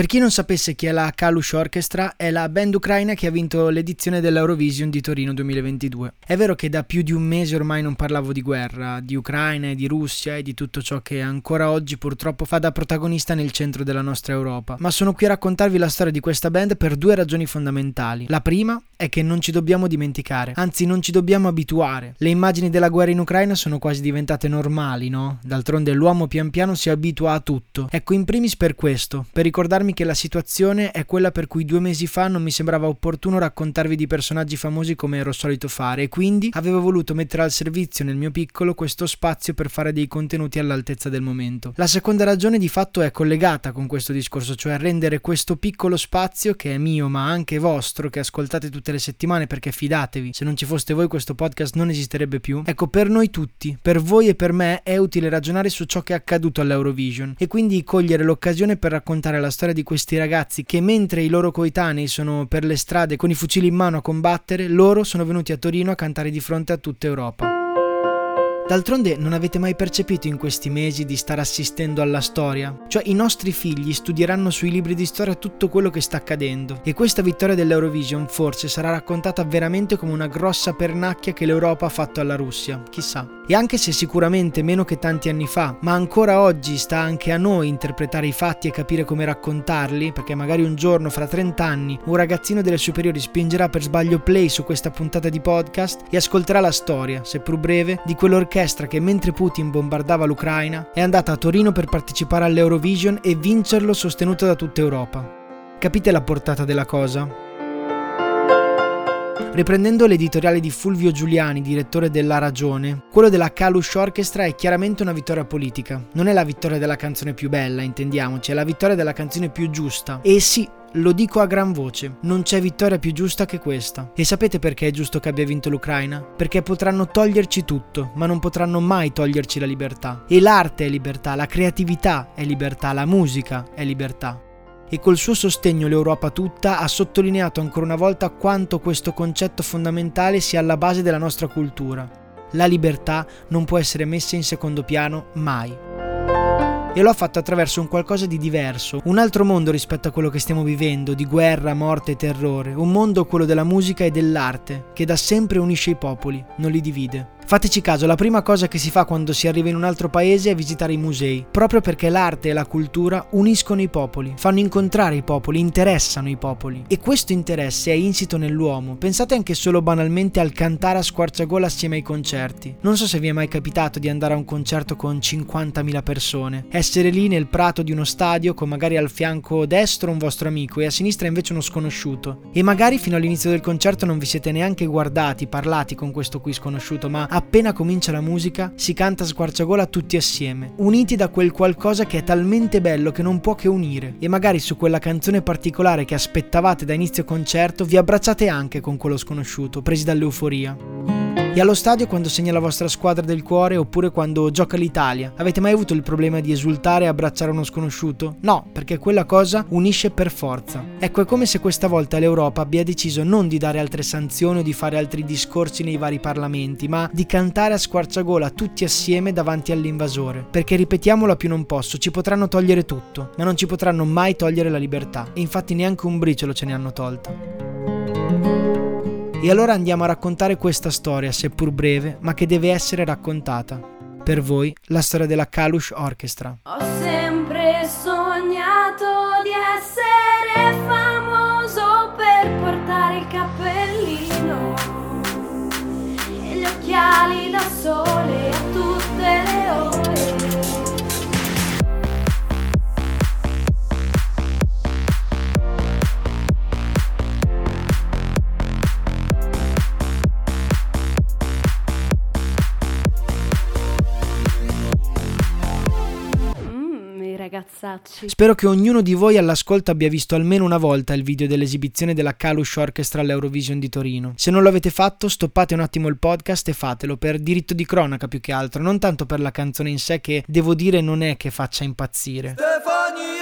Per chi non sapesse chi è la Kalush Orchestra, è la band ucraina che ha vinto l'edizione dell'Eurovision di Torino 2022. È vero che da più di un mese ormai non parlavo di guerra, di Ucraina e di Russia e di tutto ciò che ancora oggi purtroppo fa da protagonista nel centro della nostra Europa, ma sono qui a raccontarvi la storia di questa band per due ragioni fondamentali. La prima è che non ci dobbiamo dimenticare, anzi non ci dobbiamo abituare. Le immagini della guerra in Ucraina sono quasi diventate normali, no? D'altronde l'uomo pian piano si abitua a tutto. Ecco, in primis per questo, per ricordarmi che la situazione è quella per cui due mesi fa non mi sembrava opportuno raccontarvi di personaggi famosi come ero solito fare e quindi avevo voluto mettere al servizio nel mio piccolo questo spazio per fare dei contenuti all'altezza del momento. La seconda ragione di fatto è collegata con questo discorso, cioè rendere questo piccolo spazio che è mio ma anche vostro, che ascoltate tutte le settimane perché fidatevi, se non ci foste voi questo podcast non esisterebbe più. Ecco, per noi tutti, per voi e per me è utile ragionare su ciò che è accaduto all'Eurovision e quindi cogliere l'occasione per raccontare la storia di questi ragazzi che mentre i loro coetanei sono per le strade con i fucili in mano a combattere, loro sono venuti a Torino a cantare di fronte a tutta Europa. D'altronde non avete mai percepito in questi mesi di stare assistendo alla storia? Cioè i nostri figli studieranno sui libri di storia tutto quello che sta accadendo e questa vittoria dell'Eurovision forse sarà raccontata veramente come una grossa pernacchia che l'Europa ha fatto alla Russia, chissà. E anche se sicuramente meno che tanti anni fa, ma ancora oggi sta anche a noi interpretare i fatti e capire come raccontarli, perché magari un giorno fra 30 anni un ragazzino delle superiori spingerà per sbaglio play su questa puntata di podcast e ascolterà la storia, seppur breve, di quell'orchestra orchestra che mentre Putin bombardava l'Ucraina è andata a Torino per partecipare all'Eurovision e vincerlo sostenuta da tutta Europa. Capite la portata della cosa? Riprendendo l'editoriale di Fulvio Giuliani, direttore della Ragione, quello della Kalush Orchestra è chiaramente una vittoria politica. Non è la vittoria della canzone più bella, intendiamoci, è la vittoria della canzone più giusta. E sì, lo dico a gran voce, non c'è vittoria più giusta che questa. E sapete perché è giusto che abbia vinto l'Ucraina? Perché potranno toglierci tutto, ma non potranno mai toglierci la libertà. E l'arte è libertà, la creatività è libertà, la musica è libertà. E col suo sostegno l'Europa tutta ha sottolineato ancora una volta quanto questo concetto fondamentale sia alla base della nostra cultura. La libertà non può essere messa in secondo piano mai e lo ha fatto attraverso un qualcosa di diverso, un altro mondo rispetto a quello che stiamo vivendo, di guerra, morte e terrore, un mondo quello della musica e dell'arte, che da sempre unisce i popoli, non li divide. Fateci caso, la prima cosa che si fa quando si arriva in un altro paese è visitare i musei, proprio perché l'arte e la cultura uniscono i popoli, fanno incontrare i popoli, interessano i popoli. E questo interesse è insito nell'uomo. Pensate anche solo banalmente al cantare a squarciagola assieme ai concerti. Non so se vi è mai capitato di andare a un concerto con 50.000 persone, essere lì nel prato di uno stadio con magari al fianco destro un vostro amico e a sinistra invece uno sconosciuto. E magari fino all'inizio del concerto non vi siete neanche guardati, parlati con questo qui sconosciuto, ma appena comincia la musica si canta a squarciagola tutti assieme, uniti da quel qualcosa che è talmente bello che non può che unire. E magari su quella canzone particolare che aspettavate da inizio concerto vi abbracciate anche con quello sconosciuto, presi dall'euforia. Allo stadio quando segna la vostra squadra del cuore oppure quando gioca l'Italia? Avete mai avuto il problema di esultare e abbracciare uno sconosciuto? No, perché quella cosa unisce per forza. Ecco, è come se questa volta l'Europa abbia deciso non di dare altre sanzioni o di fare altri discorsi nei vari parlamenti, ma di cantare a squarciagola tutti assieme davanti all'invasore. Perché ripetiamolo a più non posso, ci potranno togliere tutto, ma non ci potranno mai togliere la libertà. E infatti neanche un briciolo ce ne hanno tolta. E allora andiamo a raccontare questa storia, seppur breve, ma che deve essere raccontata. Per voi, la storia della Kalush Orchestra. Ho Verzacci. Spero che ognuno di voi all'ascolto abbia visto almeno una volta il video dell'esibizione della Kalush Orchestra all'Eurovision di Torino. Se non lo avete fatto, stoppate un attimo il podcast e fatelo per diritto di cronaca più che altro, non tanto per la canzone in sé che devo dire non è che faccia impazzire. Stefania.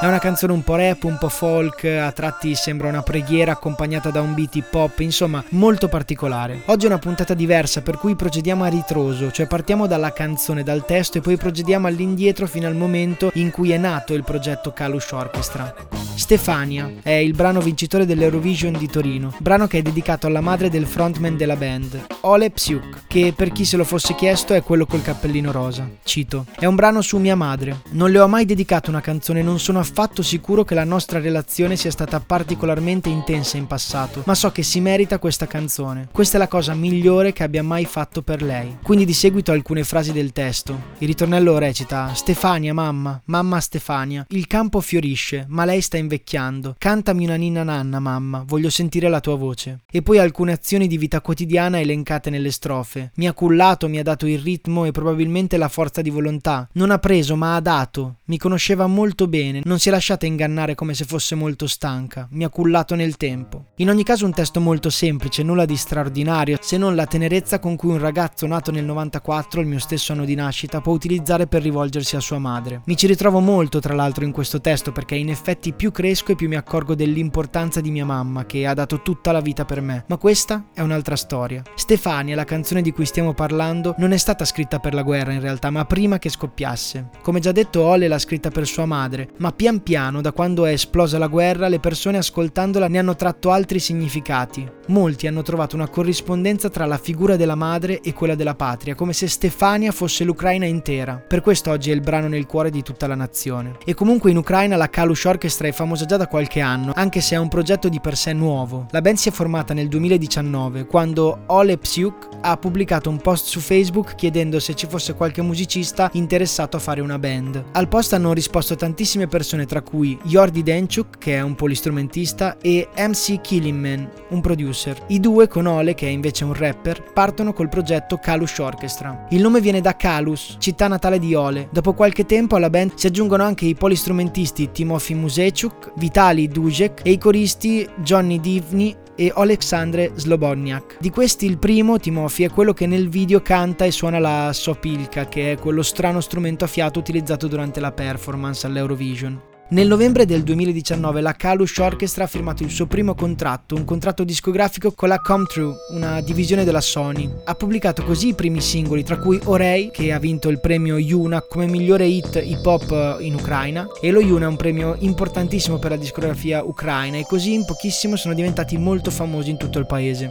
È una canzone un po' rap, un po' folk, a tratti sembra una preghiera accompagnata da un beat hip hop, insomma molto particolare. Oggi è una puntata diversa per cui procediamo a ritroso, cioè partiamo dalla canzone, dal testo e poi procediamo all'indietro fino al momento in cui è nato il progetto Kalush Orchestra. Stefania è il brano vincitore dell'Eurovision di Torino, brano che è dedicato alla madre del frontman della band, Ole Psyuk, che per chi se lo fosse chiesto è quello col cappellino rosa. Cito: È un brano su mia madre. Non le ho mai dedicato una canzone, non sono affatto sicuro che la nostra relazione sia stata particolarmente intensa in passato, ma so che si merita questa canzone. Questa è la cosa migliore che abbia mai fatto per lei. Quindi di seguito alcune frasi del testo. Il ritornello recita: Stefania, mamma, mamma Stefania, il campo fiorisce, ma lei sta invecchiando. Cantami una ninna nanna, mamma, voglio sentire la tua voce. E poi alcune azioni di vita quotidiana elencate nelle strofe. Mi ha cullato, mi ha dato il ritmo e probabilmente la forza di volontà. Non ha preso, ma ha dato. Mi conosceva molto bene, non si è lasciata ingannare come se fosse molto stanca. Mi ha cullato nel tempo. In ogni caso un testo molto semplice, nulla di straordinario, se non la tenerezza con cui un ragazzo nato nel 94, il mio stesso anno di nascita, può utilizzare per rivolgersi a sua madre. Mi ci ritrovo molto tra l'altro in questo testo perché in effetti più cresco e più mi accorgo dell'importanza di mia mamma che ha dato tutta la vita per me. Ma questa è un'altra storia. Stefania, la canzone di cui stiamo parlando, non è stata scritta per la guerra in realtà, ma prima che scoppiasse. Come già detto, Ole l'ha scritta per sua madre, ma pian piano, da quando è esplosa la guerra, le persone ascoltandola ne hanno tratto altri significati. Molti hanno trovato una corrispondenza tra la figura della madre e quella della patria, come se Stefania fosse l'Ucraina intera. Per questo oggi è il brano nel cuore di tutta la nazione. E comunque in Ucraina la Kalush Orchestra è famosa già da qualche anno, anche se è un progetto di per sé nuovo. La band si è formata nel 2019, quando Ole Psyuk ha pubblicato un post su Facebook chiedendo se ci fosse qualche musicista interessato a fare una band. Al post hanno risposto tantissime persone, tra cui Jordi Denchuk, che è un polistrumentista, e MC Killingman, un producer. I due, con Ole, che è invece un rapper, partono col progetto Kalush Orchestra. Il nome viene da Kalus, città natale di Ole. Dopo qualche tempo alla band si aggiungono anche i polistrumentisti Timofey Musechuk, Vitali Dujek e i coristi Johnny Divni e Oleksandre Slobodniak. Di questi il primo, Timofey, è quello che nel video canta e suona la sopilka, che è quello strano strumento a fiato utilizzato durante la performance all'Eurovision. Nel novembre del 2019 la Kalush Orchestra ha firmato il suo primo contratto, un contratto discografico con la Comtrue, una divisione della Sony. Ha pubblicato così i primi singoli, tra cui Orei, che ha vinto il premio Yuna come migliore hit hip hop in Ucraina, e lo Yuna è un premio importantissimo per la discografia ucraina e così in pochissimo sono diventati molto famosi in tutto il paese.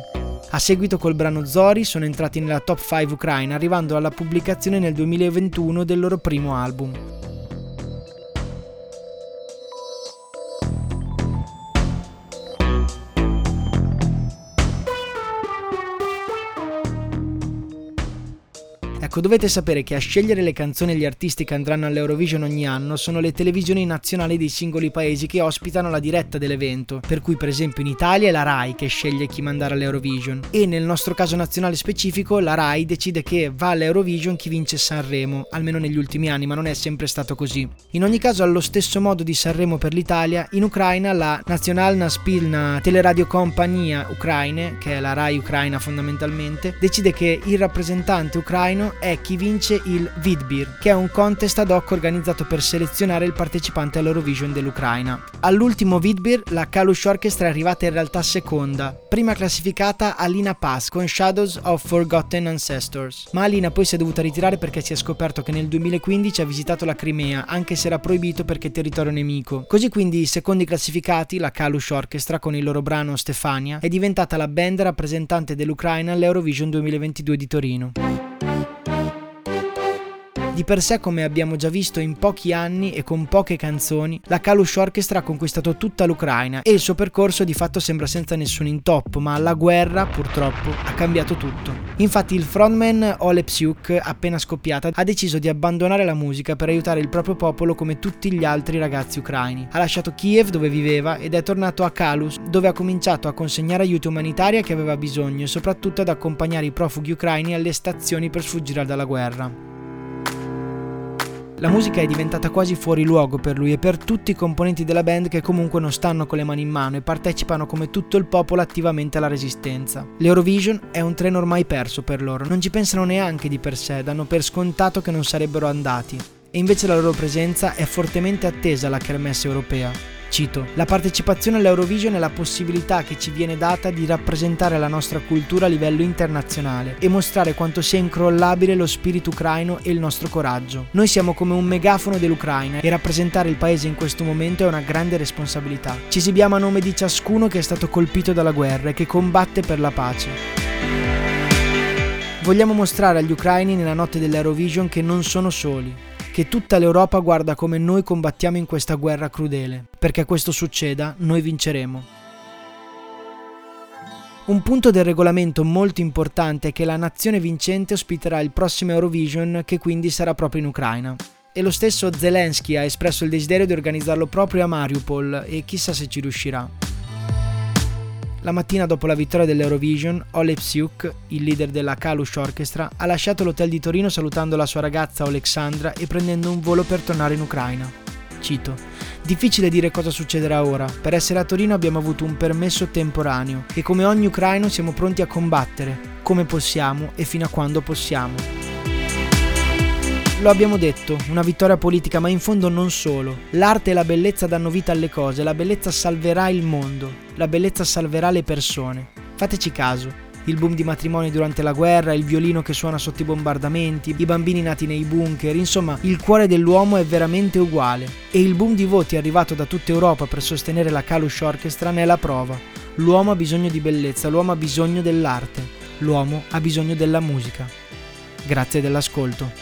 A seguito col brano Zori sono entrati nella top 5 ucraina, arrivando alla pubblicazione nel 2021 del loro primo album. Ecco, dovete sapere che a scegliere le canzoni e gli artisti che andranno all'Eurovision ogni anno sono le televisioni nazionali dei singoli paesi che ospitano la diretta dell'evento, per cui per esempio in Italia è la RAI che sceglie chi mandare all'Eurovision e nel nostro caso nazionale specifico la RAI decide che va all'Eurovision chi vince Sanremo, almeno negli ultimi anni, ma non è sempre stato così. In ogni caso allo stesso modo di Sanremo per l'Italia, in Ucraina la Nationalna Spilna Teleradio Compagnia Ucraine, che è la RAI ucraina fondamentalmente, decide che il rappresentante ucraino è chi vince il Vidbir, che è un contest ad hoc organizzato per selezionare il partecipante all'Eurovision dell'Ucraina. All'ultimo Vidbir la Kalush Orchestra è arrivata in realtà seconda, prima classificata Alina Pass con Shadows of Forgotten Ancestors, ma Alina poi si è dovuta ritirare perché si è scoperto che nel 2015 ha visitato la Crimea, anche se era proibito perché territorio nemico. Così quindi i secondi classificati, la Kalush Orchestra con il loro brano Stefania, è diventata la band rappresentante dell'Ucraina all'Eurovision 2022 di Torino. Di per sé, come abbiamo già visto in pochi anni e con poche canzoni, la Kalush Orchestra ha conquistato tutta l'Ucraina e il suo percorso di fatto sembra senza nessun intoppo, ma la guerra, purtroppo, ha cambiato tutto. Infatti il frontman Ole Psyuk, appena scoppiata, ha deciso di abbandonare la musica per aiutare il proprio popolo come tutti gli altri ragazzi ucraini. Ha lasciato Kiev dove viveva ed è tornato a Kalus dove ha cominciato a consegnare aiuto umanitario a chi aveva bisogno e soprattutto ad accompagnare i profughi ucraini alle stazioni per sfuggire dalla guerra. La musica è diventata quasi fuori luogo per lui e per tutti i componenti della band che comunque non stanno con le mani in mano e partecipano come tutto il popolo attivamente alla resistenza. L'Eurovision è un treno ormai perso per loro, non ci pensano neanche di per sé, danno per scontato che non sarebbero andati. E invece la loro presenza è fortemente attesa alla kermesse europea. Cito, la partecipazione all'Eurovision è la possibilità che ci viene data di rappresentare la nostra cultura a livello internazionale e mostrare quanto sia incrollabile lo spirito ucraino e il nostro coraggio. Noi siamo come un megafono dell'Ucraina e rappresentare il paese in questo momento è una grande responsabilità. Ci esibiamo a nome di ciascuno che è stato colpito dalla guerra e che combatte per la pace. Vogliamo mostrare agli ucraini nella notte dell'Eurovision che non sono soli, che tutta l'Europa guarda come noi combattiamo in questa guerra crudele. Perché questo succeda, noi vinceremo. Un punto del regolamento molto importante è che la nazione vincente ospiterà il prossimo Eurovision che quindi sarà proprio in Ucraina. E lo stesso Zelensky ha espresso il desiderio di organizzarlo proprio a Mariupol e chissà se ci riuscirà. La mattina dopo la vittoria dell'Eurovision, Oleg Psyuk, il leader della Kalush Orchestra, ha lasciato l'hotel di Torino salutando la sua ragazza Alexandra e prendendo un volo per tornare in Ucraina. Cito. Difficile dire cosa succederà ora. Per essere a Torino abbiamo avuto un permesso temporaneo e come ogni ucraino siamo pronti a combattere, come possiamo e fino a quando possiamo. Lo abbiamo detto, una vittoria politica, ma in fondo non solo. L'arte e la bellezza danno vita alle cose, la bellezza salverà il mondo, la bellezza salverà le persone. Fateci caso. Il boom di matrimoni durante la guerra, il violino che suona sotto i bombardamenti, i bambini nati nei bunker, insomma, il cuore dell'uomo è veramente uguale. E il boom di voti arrivato da tutta Europa per sostenere la Kalush Orchestra ne è la prova. L'uomo ha bisogno di bellezza, l'uomo ha bisogno dell'arte, l'uomo ha bisogno della musica. Grazie dell'ascolto.